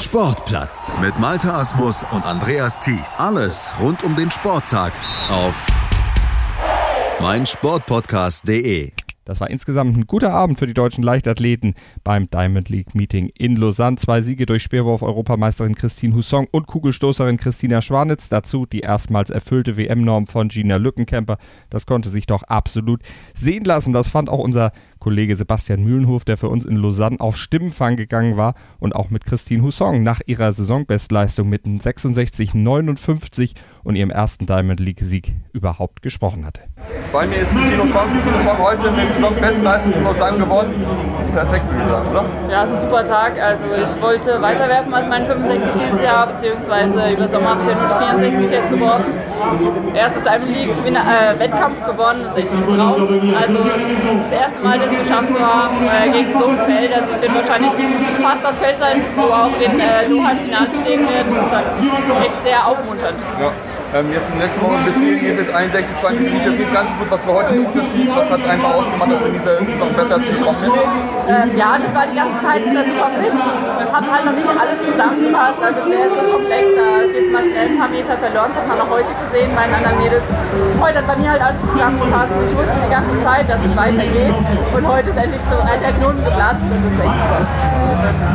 Sportplatz mit Malta Asmus und Andreas Thies. Alles rund um den Sporttag auf meinsportpodcast.de. Das war insgesamt ein guter Abend für die deutschen Leichtathleten beim Diamond League Meeting in Lausanne. Zwei Siege durch Speerwurf-Europameisterin Christine Husson und Kugelstoßerin Christina Schwanitz. Dazu die erstmals erfüllte WM-Norm von Gina Lückenkämper. Das konnte sich doch absolut sehen lassen. Das fand auch unser Kollege Sebastian Mühlenhof, der für uns in Lausanne auf Stimmenfang gegangen war und auch mit Christine Husson nach ihrer Saisonbestleistung mit 66,59 und ihrem ersten Diamond League Sieg überhaupt gesprochen hatte. Bei mir ist Christine Husson. Christine Husson heute mit Saisonbestleistung in Lausanne gewonnen. Perfekt, würde ich sagen, oder? Ja, es ist ein super Tag. Also ich wollte weiterwerfen als mein 65 dieses Jahr, beziehungsweise über Sommer habe ich ja nur die 64 jetzt geworfen. Erstes Diamond League äh, Wettkampf gewonnen, das ist echt ein Traum. Also das erste Mal, dass es geschafft zu haben äh, gegen so ein Feld. Also es wird wahrscheinlich fast das Feld sein, wo auch in äh, Doha im Finale stehen wird. Das ist halt echt sehr aufmunternd. Ja. Ähm, jetzt in den letzten Wochen bis hierhin mit 61, 20 Minuten, das geht ganz gut. Was war heute der Unterschied? Was hat es einfach ausgemacht, dass du in dieser Saison besser gekommen bist? Ähm, ja, das war die ganze Zeit, ich war super fit. Es hat halt noch nicht alles zusammengepasst. Also schwer ist so komplex, da geht man schnell ein paar Meter verloren. Das hat man auch heute gesehen bei den anderen Mädels. Heute hat bei mir halt alles zusammengepasst. Ich wusste die ganze Zeit, dass es weitergeht. Und heute ist endlich so der Knoten geplatzt und das ist echt super.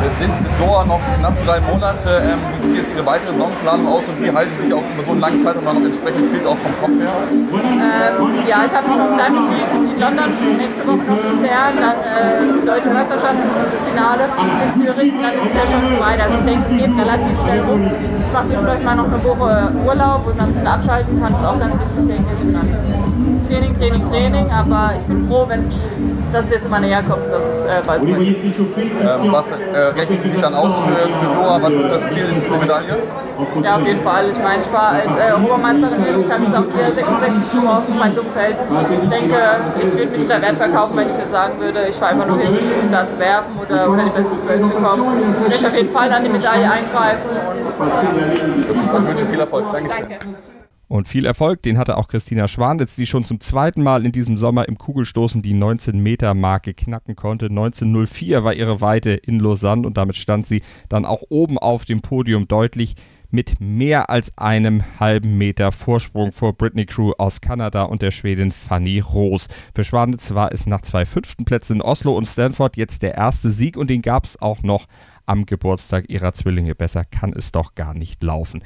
Jetzt sind es bis Doha noch knapp drei Monate. Ähm, wie sieht jetzt Ihre weitere Saisonplanung aus und wie halten Sie sich auch über so einen langen Zeitraum noch entsprechend fit auch vom Kopf her? Ähm, ja, ich habe jetzt noch Diamond League in London, nächste Woche noch Luzern, dann äh, Deutsche Meisterschaft und das Finale in Zürich. Dann ist es ja schon so weit. Also ich denke, es geht relativ schnell rum. Ich mache zwischendurch mal noch eine Woche Urlaub, wo man ein bisschen abschalten kann. Das ist auch ganz wichtig, denke ich. Und dann Training, Training, Training. Aber ich bin froh, wenn es dass es jetzt immer näher kommt, dass es äh, bald. Ähm, was äh, rechnen Sie sich dann aus für, für Doha? Was ist das Ziel? Ist es eine Medaille? Ja, auf jeden Fall. Ich meine, ich war als äh, Obermeisterin ich habe jetzt auch hier 66 geworfen mein Umfeld. Ich denke, ich würde mich unter Wert verkaufen, wenn ich jetzt sagen würde, ich fahre einfach nur hin, um da zu werfen oder unter die besten 12 zu kommen. Ich werde auf jeden Fall an die Medaille eingreifen. Und ich wünsche viel Erfolg. Dankeschön. Danke. Und viel Erfolg, den hatte auch Christina Schwanitz, die schon zum zweiten Mal in diesem Sommer im Kugelstoßen die 19-Meter-Marke knacken konnte. 19.04 war ihre Weite in Lausanne und damit stand sie dann auch oben auf dem Podium deutlich mit mehr als einem halben Meter Vorsprung vor Britney Crew aus Kanada und der Schwedin Fanny Roos. Für Schwanitz war es nach zwei fünften Plätzen in Oslo und Stanford jetzt der erste Sieg und den gab es auch noch am Geburtstag ihrer Zwillinge. Besser kann es doch gar nicht laufen.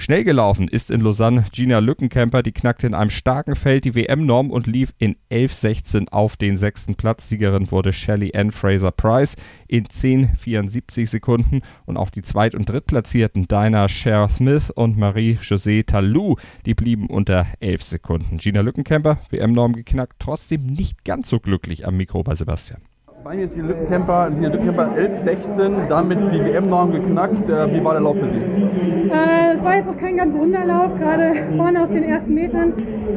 Schnell gelaufen ist in Lausanne Gina Lückenkämper, die knackte in einem starken Feld die WM-Norm und lief in 11.16 auf den sechsten Platz. Siegerin wurde Shelley Ann Fraser Price in 10,74 Sekunden und auch die Zweit- und Drittplatzierten Dinah Cher Smith und Marie-José Talou, die blieben unter 11 Sekunden. Gina Lückenkämper, WM-Norm geknackt, trotzdem nicht ganz so glücklich am Mikro bei Sebastian. Bei mir ist die Lückenkämper, die Lückenkämper 11-16, damit die WM-Norm geknackt. Äh, Wie war der Lauf für Sie? Äh, es war jetzt auch kein ganz runder Lauf, gerade vorne auf den ersten Metern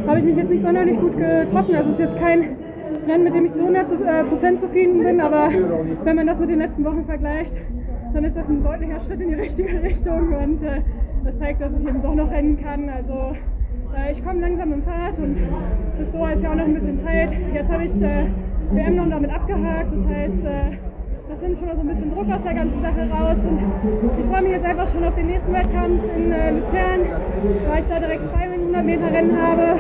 habe ich mich jetzt nicht sonderlich gut getroffen. Also es ist jetzt kein Rennen, mit dem ich zu 100% zufrieden bin, aber wenn man das mit den letzten Wochen vergleicht, dann ist das ein deutlicher Schritt in die richtige Richtung und äh, das zeigt, dass ich eben doch noch rennen kann. Also äh, ich komme langsam im Fahrt und bis Doha ist ja auch noch ein bisschen Zeit. Jetzt habe ich WM noch damit abgehakt, das heißt, äh, das nimmt schon mal so ein bisschen Druck aus der ganzen Sache raus und ich freue mich jetzt einfach schon auf den nächsten Wettkampf in äh, Luzern, weil ich da direkt 200 Meter Rennen habe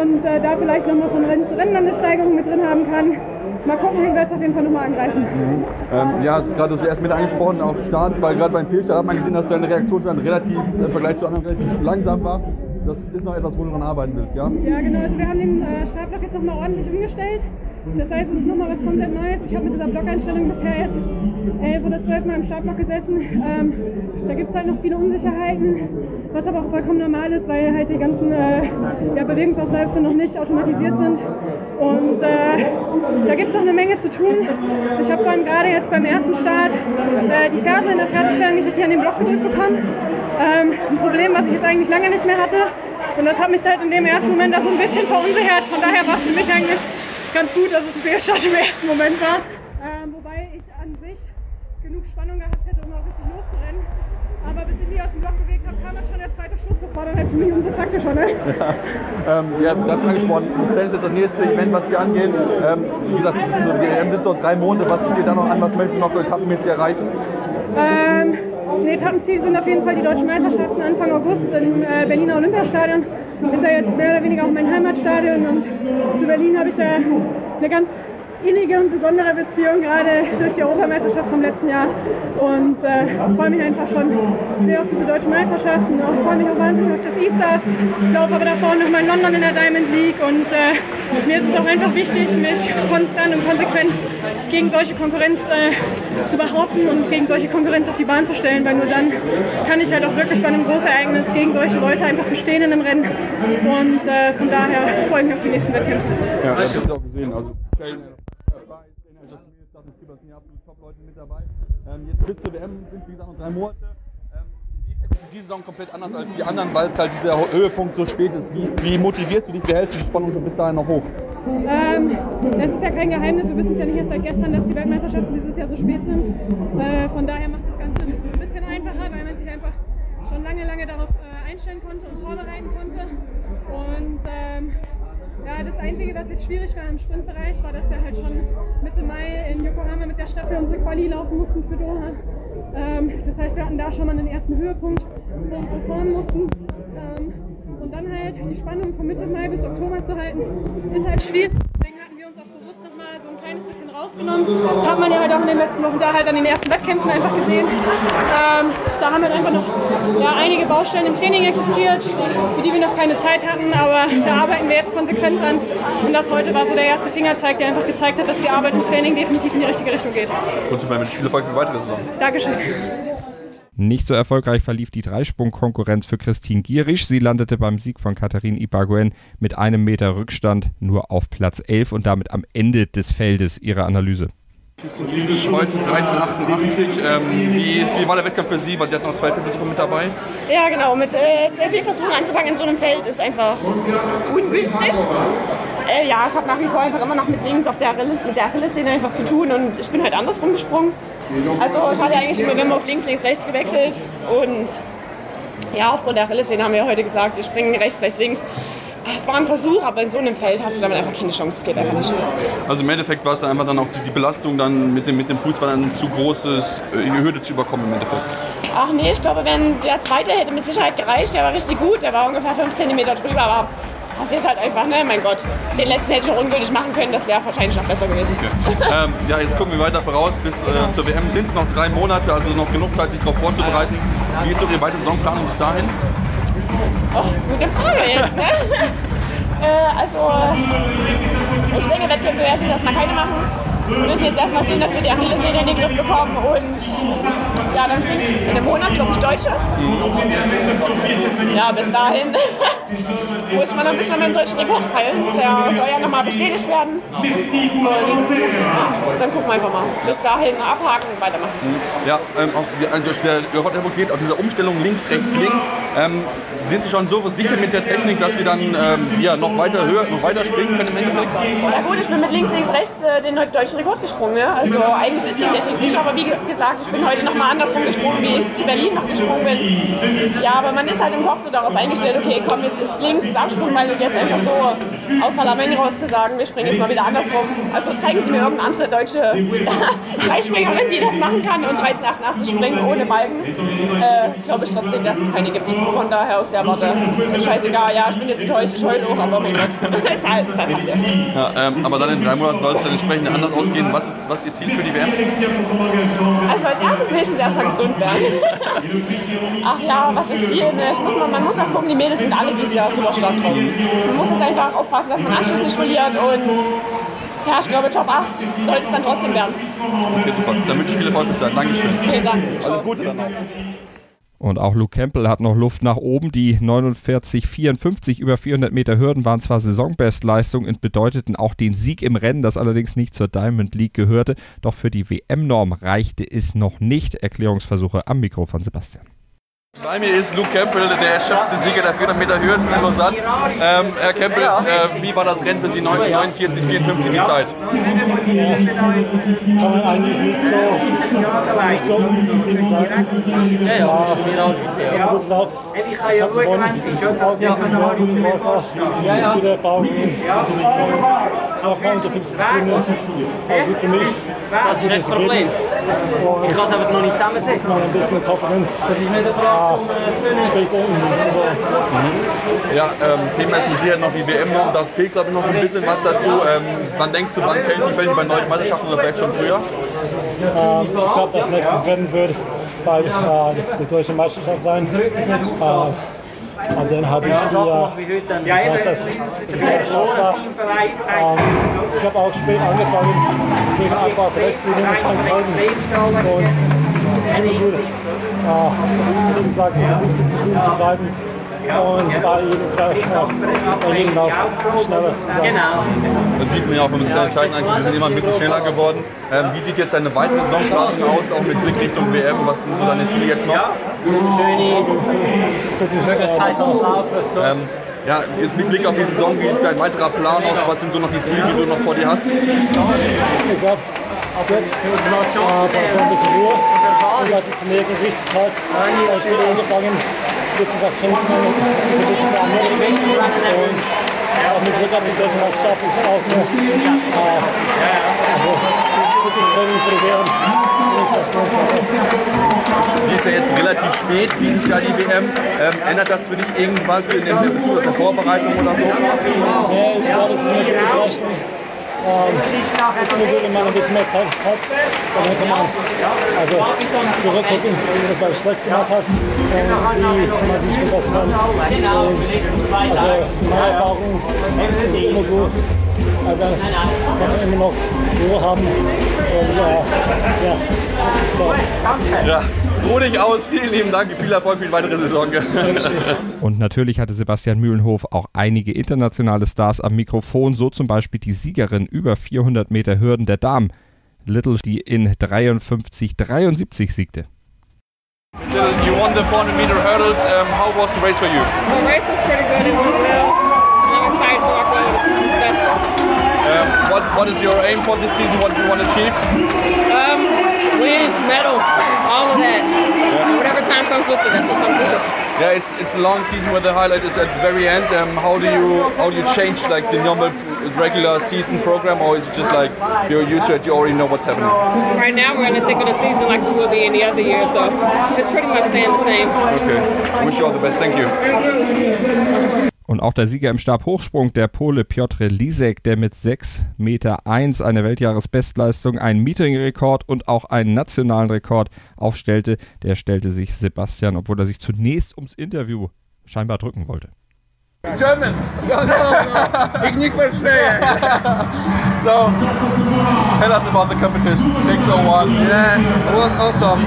und äh, da vielleicht nochmal von Rennen zu Rennen eine Steigerung mit drin haben kann. Mal gucken, ich werde es auf jeden Fall nochmal angreifen. Ähm, ja, gerade zuerst mit angesprochen, auch Start, weil gerade beim Fehlstart hat man gesehen, dass deine Reaktionszeit relativ im Vergleich zu anderen relativ langsam war. Das ist noch etwas, wo du dran arbeiten willst, ja? Ja, genau. Also wir haben den äh, Startblock jetzt nochmal ordentlich umgestellt. Das heißt, es ist nochmal was komplett Neues. Ich habe mit dieser Blockeinstellung bisher jetzt elf oder zwölf Mal im Startblock gesessen. Ähm, da gibt es halt noch viele Unsicherheiten, was aber auch vollkommen normal ist, weil halt die ganzen äh, ja, Bewegungsausläufe noch nicht automatisiert sind. Und äh, da gibt es noch eine Menge zu tun. Ich habe vor allem gerade jetzt beim ersten Start äh, die Ferse in der Fertigstellung nicht richtig an den Block gedrückt bekommen. Ähm, ein Problem, was ich jetzt eigentlich lange nicht mehr hatte. Und das hat mich halt in dem ersten Moment da so ein bisschen verunsichert. Von daher war es für mich eigentlich ganz gut, dass es ein Fehlstart im ersten Moment war. Ähm, wobei ich an sich genug Spannung gehabt hätte, um auch richtig loszurennen. Aber bis ich mich aus dem Block bewegt habe, kam dann schon der zweite Schuss. Das war dann halt für mich umso praktischer. Ne? Ähm, ihr habt gerade angesprochen, Luzern ist jetzt das nächste Event, was hier angeht. Ähm, wie gesagt, zur WM sind noch drei Monate. Was steht da noch an? Was möchtest du noch so etappenmäßig erreichen? Ähm, Etappenziel sind auf jeden Fall die deutschen Meisterschaften Anfang August im äh, Berliner Olympiastadion. Ist ja jetzt mehr oder weniger auch mein Heimatstadion und zu Berlin habe ich ja eine ganz innige und besondere Beziehung, gerade durch die Europameisterschaft vom letzten Jahr. Und äh, freue mich einfach schon sehr auf diese deutschen Meisterschaften. Ich freue mich auch wahnsinnig auf das E-Star. Ich laufe aber davor noch mal in London in der Diamond League. Und äh, mir ist es auch einfach wichtig, mich konstant und konsequent gegen solche Konkurrenz äh, zu behaupten und gegen solche Konkurrenz auf die Bahn zu stellen, weil nur dann kann ich halt auch wirklich bei einem Großereignis gegen solche Leute einfach bestehen in einem Rennen. Und äh, von daher freue ich mich auf die nächsten Wettkämpfe. Ja, das habe ich auch gesehen. Also, Skipper sind ja absolut Top-Leute mit dabei. Ähm, jetzt bis zur WM sind wie gesagt noch drei Monate. Ähm, ist diese Saison komplett anders als die anderen, weil halt dieser Höhepunkt so spät ist? Wie, wie motivierst du dich, wie hältst du die Spannung so bis dahin noch hoch? Ähm, es ist ja kein Geheimnis, wir wissen es ja nicht erst seit gestern, dass die Weltmeisterschaften dieses Jahr so spät sind. Äh, von daher macht das Ganze ein bisschen einfacher, weil man sich einfach schon lange, lange darauf äh, einstellen konnte und vorbereiten konnte. Und ähm, ja, das Einzige, was jetzt schwierig war im Sprintbereich, war, dass wir halt schon Mitte Mai in Yokohama mit der Staffel unsere Quali laufen mussten für Doha. Ähm, das heißt, wir hatten da schon mal einen ersten Höhepunkt, wo wir performen mussten. Ähm, und dann halt die Spannung von Mitte Mai bis Oktober zu halten, ist halt schwierig. Rausgenommen. Hat man ja halt auch in den letzten Wochen da halt an den ersten Wettkämpfen einfach gesehen. Ähm, da haben halt einfach noch ja, einige Baustellen im Training existiert, für die wir noch keine Zeit hatten, aber da arbeiten wir jetzt konsequent dran. Und das heute war so der erste Fingerzeig, der einfach gezeigt hat, dass die Arbeit im Training definitiv in die richtige Richtung geht. Und zum Beispiel viel Erfolg für weitere Saison. Dankeschön. Nicht so erfolgreich verlief die Dreisprung-Konkurrenz für Christine Gierisch. Sie landete beim Sieg von Katharine Ibarguen mit einem Meter Rückstand nur auf Platz 11 und damit am Ende des Feldes. Ihre Analyse. Christine Gierisch heute 1388. Ähm, wie, wie, war der Wettkampf für Sie? Weil Sie hatten noch zwei Versuche mit dabei. Ja, genau. Mit äh, zwei Fehlversuchen anzufangen in so einem Feld ist einfach ungünstig. Äh, ja, ich habe nach wie vor einfach immer noch mit links auf der, mit der Achillessehne einfach zu tun und ich bin halt andersrum gesprungen. Also ich hatte eigentlich immer, immer auf links, links, rechts gewechselt und ja, aufgrund der Achillessehne haben wir heute gesagt, wir springen rechts, rechts, links. Es war ein Versuch, aber in so einem Feld hast du damit einfach keine Chance. Es geht einfach nicht. Also im Endeffekt war es dann einfach dann auch die Belastung dann mit dem, mit dem Fuß war dann zu großes, die Hürde zu überkommen im Endeffekt. Ach nee, ich glaube, wenn der zweite hätte mit Sicherheit gereicht, der war richtig gut, der war ungefähr 5 cm drüber, aber passiert halt einfach, ne? Mein Gott. Den letzten hätte ich auch ungültig machen können, das wäre wahrscheinlich noch besser gewesen. Okay. ähm, ja, jetzt gucken wir weiter voraus. Bis äh, zur WM sind es noch drei Monate, also noch genug Zeit, sich darauf vorzubereiten. Wie ist so Ihre weitere Saisonplanung bis dahin? Oh, gute Frage jetzt, ne? äh, also, ich denke, Wettkämpfe werde ich erstmal keine machen. Wir müssen jetzt erstmal sehen, dass wir die Achillessehne in den Griff bekommen und ja, dann sind in einem Monat, glaube ich, Deutsche. Ja, bis dahin muss ich mal ein bisschen meinen deutschen Rekord feilen. Der soll ja nochmal bestätigt werden. Und ja, dann gucken wir einfach mal. Bis dahin abhaken und weitermachen. Ja, ähm, auch durch der Rekord geht auch diese Umstellung links, rechts, links. Ähm, sind Sie schon so sicher mit der Technik, dass Sie dann ähm, ja, noch weiter höher, noch weiter springen können im Endeffekt? Ja gut, ich bin mit links, links, rechts äh, den deutschen Rekord gesprungen. Ja? Also eigentlich ist die Technik sicher, aber wie gesagt, ich bin heute noch mal andersrum gesprungen, wie ich zu Berlin noch gesprungen bin. Ja, aber man ist halt im Kopf so darauf eingestellt, okay, komm, jetzt ist links das Absprungbein und jetzt einfach so aus Parlament raus zu sagen, wir springen jetzt mal wieder andersrum. Also zeigen Sie mir irgendeine andere deutsche Dreispringerin, die das machen kann und 1388 springen ohne Balken. Äh, Glaube ich trotzdem, dass es keine gibt. Von daher aus der Warte, ist scheißegal, ja, ich bin jetzt enttäuscht, ich heule hoch, aber mein Gott, ist halt, ist halt. Ja, ähm, aber dann in drei Monaten soll es dann entsprechend anders ausgehen. Was ist, was ist Ihr Ziel für die WM? Also als erstes will ich erstmal gesund werden. Ach ja, was ist Ziel? Ich muss mal, man muss auch gucken, die Mädels sind alle dieses Jahr super stark drauf. Man muss jetzt einfach aufpassen, dass man Anschluss nicht verliert und ja, ich glaube, Top 8 sollte es dann trotzdem werden. Okay, super. Dann wünsche ich viel Erfolg bis dahin. Dankeschön. Vielen Dank. Alles Gute dann auch. Und auch Luke Campbell hat noch Luft nach oben. Die 49,54 über 400 Meter Hürden waren zwar Saisonbestleistung und bedeuteten auch den Sieg im Rennen, das allerdings nicht zur Diamond League gehörte. Doch für die WM-Norm reichte es noch nicht. Erklärungsversuche am Mikro von Sebastian. Bei mir ist Luke Campbell, der erschöpfte Sieger der 400 Meter Hürden in Lausanne. Ähm, Herr Campbell, äh, wie war das Rennen für Sie? 49, 54 die Zeit? Kann man eigentlich nicht so, nicht so sagen. Ja, ja. Ich habe gewonnen. Ich habe auch gute Erfahrungen. auch mal unter 50 Sekunden ist. Aber gut für mich. Das ist das Problem. Und Ich kann es einfach noch nicht zusammensetzen. noch ein bisschen Konkurrenz Das ist nicht eine Frage vom äh, Können. später in der Saison. Ja, ähm, Thema ist mit Sicherheit noch die WM noch. Da fehlt, glaube ich, noch so ein bisschen was dazu. Ähm, wann denkst du, wann fällt die, die bei neuen Meisterschaften oder vielleicht schon früher? Ähm, ich glaube, das nächste Rennen wird bei äh, der deutschen Meisterschaft sein. Äh, und dann habe ich äh, ich weiß, dass das ist schaffbar. Ähm, ich habe auch spät angefangen gegen Abbau Verletzungen und Krankheiten. Und das ist immer gut, äh, wie gesagt, den 50 Sekunden zu bleiben. Und bei jedem, äh, bei jedem Lauf schneller zu sein. Genau. Das sieht man ja auch, wenn man sich die Zeiten anguckt, wir sind immer ein bisschen schneller geworden. Ähm, wie sieht jetzt deine weitere Saisonplanung aus, auch mit Blick Richtung WM? Was sind so deine Ziele jetzt noch? Schöne Möglichkeit auslaufen. So. Ähm, ja, jetzt mit Blick auf die Saison, wie ist dein weiterer Plan aus? Was sind so noch die Ziele, die du noch vor dir hast? Ich habe ab jetzt äh, ich ein bisschen Ruhe. Und ich zum nächsten richtig halt, äh, spät angefangen, jetzt auch Kämpfen ein bisschen verändert. Und auch mit auf die deutsche Meisterschaft ist auch eine, äh, also, die Wehren. Sie ist ja jetzt relativ spät, dieses Jahr die WM. Ähm, ändert das für dich irgendwas in auf der Vorbereitung oder so? Nee, ich glaube, es ist eine gute Zeichnung. Ähm, nur gut, wenn man ein bisschen mehr Zeit hat. Dann kann man also zurückgucken, wie man das mal schlecht gemacht hat und wie man sich verbessern kann. Und, also Erfahrungen, das ist immer gut. Aber dann kann man immer noch Ruhe haben. Und äh, ja, so. Ja, ruh dich aus. Vielen lieben Dank. Viel Erfolg für die weitere Saison. Und natürlich hatte Sebastian Mühlenhof auch einige internationale Stars am Mikrofon, so zum Beispiel die Siegerin über 400 Meter Hürden der Damen, Little, die in 53,73 siegte. Still, you won the 400 meter hurdles. Um, how was the race for you? The race was pretty good. It went well. I'm excited to walk away with the season's best. Um, what, what is your aim for this season? What do you want to achieve? Um, win, medal, all of that. And whatever time comes with it, that's what comes with it. Yeah, it's it's a long season where the highlight is at the very end. Um, how do you how do you change like the normal regular season program, or is it just like you're used to it? You already know what's happening. Right now, we're in the thick of the season like we will be any other year, so it's pretty much staying the same. Okay. Wish you all the best. Thank you. Und auch der Sieger im Stabhochsprung, der Pole Piotr Lisek, der mit 6,1 Meter eine Weltjahresbestleistung, einen Meeting-Rekord und auch einen nationalen Rekord aufstellte, der stellte sich Sebastian, obwohl er sich zunächst ums Interview scheinbar drücken wollte. German. Ich nicht verstehe. So, tell us about the competition. 601. Yeah, it was awesome.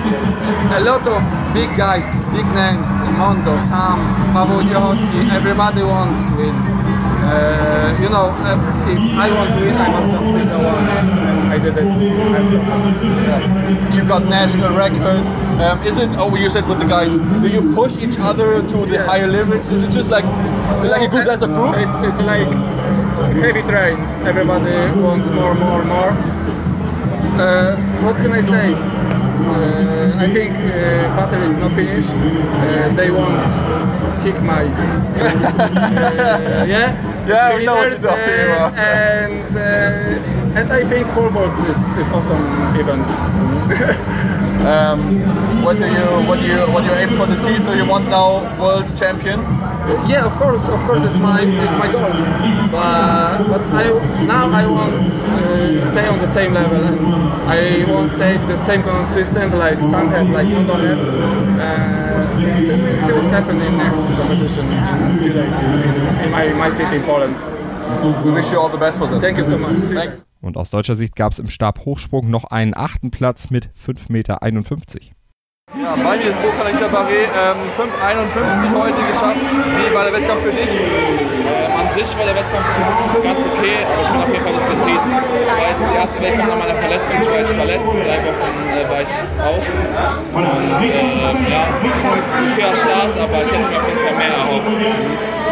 A lot of big guys, big names, Mondo, Sam, Paweł Ciechowski, everybody wants win. Uh, you know, uh, if I want to win, I must jump 601. And I did it. I'm so happy. You got national record. Um, is it? Oh, you said with the guys. Do you push each other to the higher limits? Is it just like like a good as a group? It's, it's like heavy train. Everybody wants more, more, more. Uh, what can I say? Uh, I think uh, battle is not finished. Uh, they won't kick my. Uh, yeah. Yeah, we know what Winners, you're talking uh, about. And uh, and I think pole vault is, is awesome event. Um, what do you what do you what do you aim for the season? Do you want now world champion? Yeah, of course, of course, it's my it's my goals. But but I now I want uh, stay on the same level and I want take the same consistent like some have like have. Uh, we'll see what happens in next competition in two days in, my, my city in Poland. We wish you all the best for that. Thank you so much. Thanks. Und aus deutscher Sicht gab es im Stabhochsprung noch einen achten Platz mit 5,51 Meter. Ja, bei mir ist Burkhard Cabaret, ähm, 5,51 heute geschafft. Wie war der Wettkampf für dich? Sich war der Wettkampf ganz okay, aber ich bin auf jeden Fall nicht zufrieden. Es war jetzt die erste Wettkampf nach meiner Verletzung. Ich war jetzt verletzt, drei Wochen äh, war ich aus. Und ähm, ja, okayer Start, aber ich hätte mir auf jeden Fall mehr erhofft.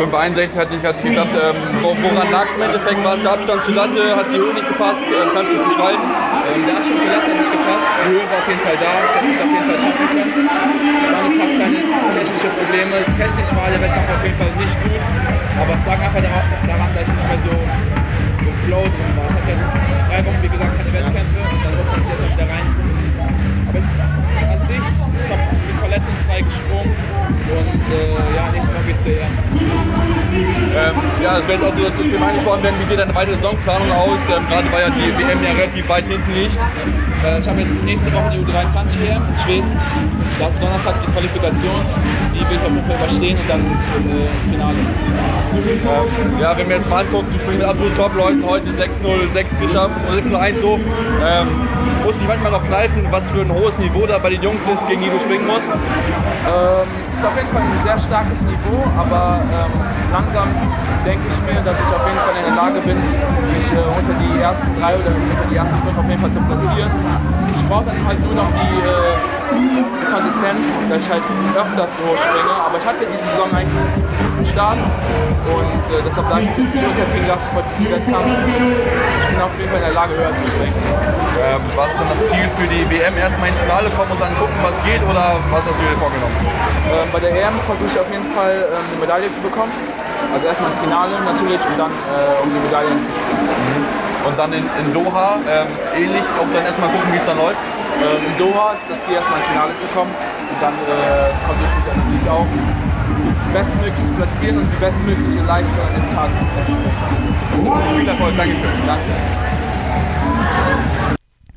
5,61 hat nicht, hat nicht geklappt. Ähm, wo- woran lag es im Endeffekt? War es der Abstand zur Latte? Hat die Höhe nicht gepasst? Ähm, kannst du es beschreiben? Ähm, der Abstand zur Latte hat nicht gepasst, die Höhe war auf jeden Fall da, ich hätte es auf jeden Fall schaffen können. Es waren ein halt daran, dass ich nicht mehr so im Flow drin war. Ich hatte jetzt drei Wochen, wie gesagt, keine Wettkämpfe und dann muss ich jetzt auch wieder rein. Aber ich, an sich, ich habe verletzungsfrei gesprungen und äh, ja, nächstes Mal geht's zu EM. Ähm, ja, es wird jetzt auch so dazu schon angesprochen werden, wie sieht deine weitere Saisonplanung aus? Ähm, gerade war ja die WM ja relativ weit hinten liegt. Äh, ich habe jetzt nächste Woche die U23 WM in Schweden. Das ist Donnerstag die Qualifikation. Die will ich auf jeden Fall überstehen und dann ins, ins Finale. Ähm, ja, wenn wir jetzt mal angucken, du spielst mit absoluten Top-Leuten heute 6-0, 6 geschafft oder 6-0-1 so. Ähm, musst du dich manchmal noch kneifen, was für ein hohes Niveau da bei den Jungs ist, gegen die du schwingen musst? Ähm, ist auf jeden Fall ein sehr starkes Niveau, aber ähm, langsam denke ich mir, dass ich auf jeden Fall in der Lage bin, mich äh, unter die ersten drei oder unter die ersten fünf auf jeden Fall zu platzieren. Ich brauche dann halt nur noch die, äh, die Konsistenz, dass ich halt öfters so schwinge, aber ich hatte diese Saison eigentlich einen guten Start und äh, deshalb darf ich jetzt nicht unterkriegen lassen vor diesem Wettkampf. Ich bin auf jeden Fall in der Lage, höher zu schwingen. Ähm, was ist dann das Ziel für die WM? Erstmal ins Finale kommen und dann gucken, was geht oder was hast du dir vorgenommen? Ähm, bei der EM versuche ich auf jeden Fall ähm, eine Medaille zu bekommen. Also erstmal ins Finale natürlich und dann äh, um die Medaillen zu spielen. Und dann in, in Doha ähm, ähnlich, auch dann erstmal gucken, wie es dann läuft. Ähm, in Doha ist das Ziel, erstmal ins Finale zu kommen und dann äh, versuche ich mich natürlich auch bestmöglich platzieren und die bestmögliche Leistung an dem Tag zu spielen. Viel Erfolg, Dankeschön. Danke.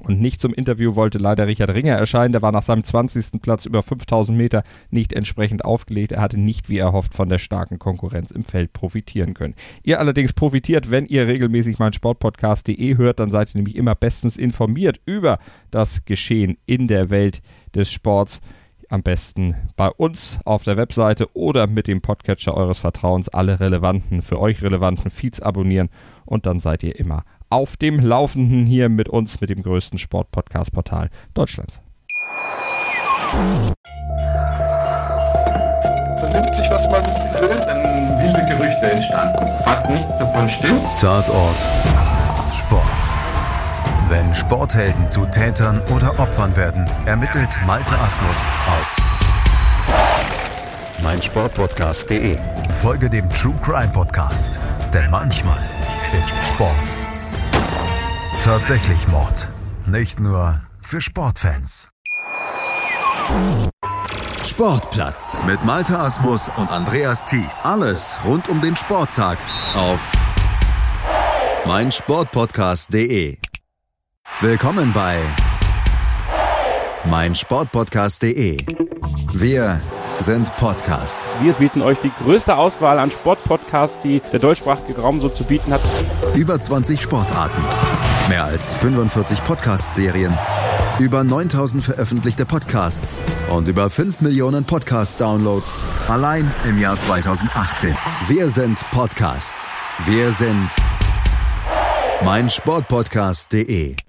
Und nicht zum Interview wollte leider Richard Ringer erscheinen. Der war nach seinem 20. Platz über 5000 Meter nicht entsprechend aufgelegt. Er hatte nicht, wie erhofft, von der starken Konkurrenz im Feld profitieren können. Ihr allerdings profitiert, wenn ihr regelmäßig meinen Sportpodcast.de hört, dann seid ihr nämlich immer bestens informiert über das Geschehen in der Welt des Sports. Am besten bei uns auf der Webseite oder mit dem Podcatcher eures Vertrauens alle relevanten, für euch relevanten Feeds abonnieren und dann seid ihr immer auf dem Laufenden hier mit uns, mit dem größten Sportpodcast-Portal Deutschlands. Vernimmt sich, was man will, dann wilde Gerüchte entstanden. Fast nichts davon stimmt. Tatort Sport. Wenn Sporthelden zu Tätern oder Opfern werden, ermittelt Malte Asmus auf meinsportpodcast.de. Folge dem True Crime Podcast, denn manchmal ist Sport tatsächlich Mord. Nicht nur für Sportfans. Sportplatz mit Malte Asmus und Andreas Thies. Alles rund um den Sporttag auf meinsportpodcast.de. Willkommen bei meinsportpodcast.de. Wir sind Podcast. Wir bieten euch die größte Auswahl an Sportpodcasts, die der deutschsprachige Raum so zu bieten hat. Über 20 Sportarten, mehr als 45 Podcast-Serien, über 9000 veröffentlichte Podcasts und über 5 Millionen Podcast-Downloads allein im Jahr 2018. Wir sind Podcast. Wir sind meinsportpodcast.de.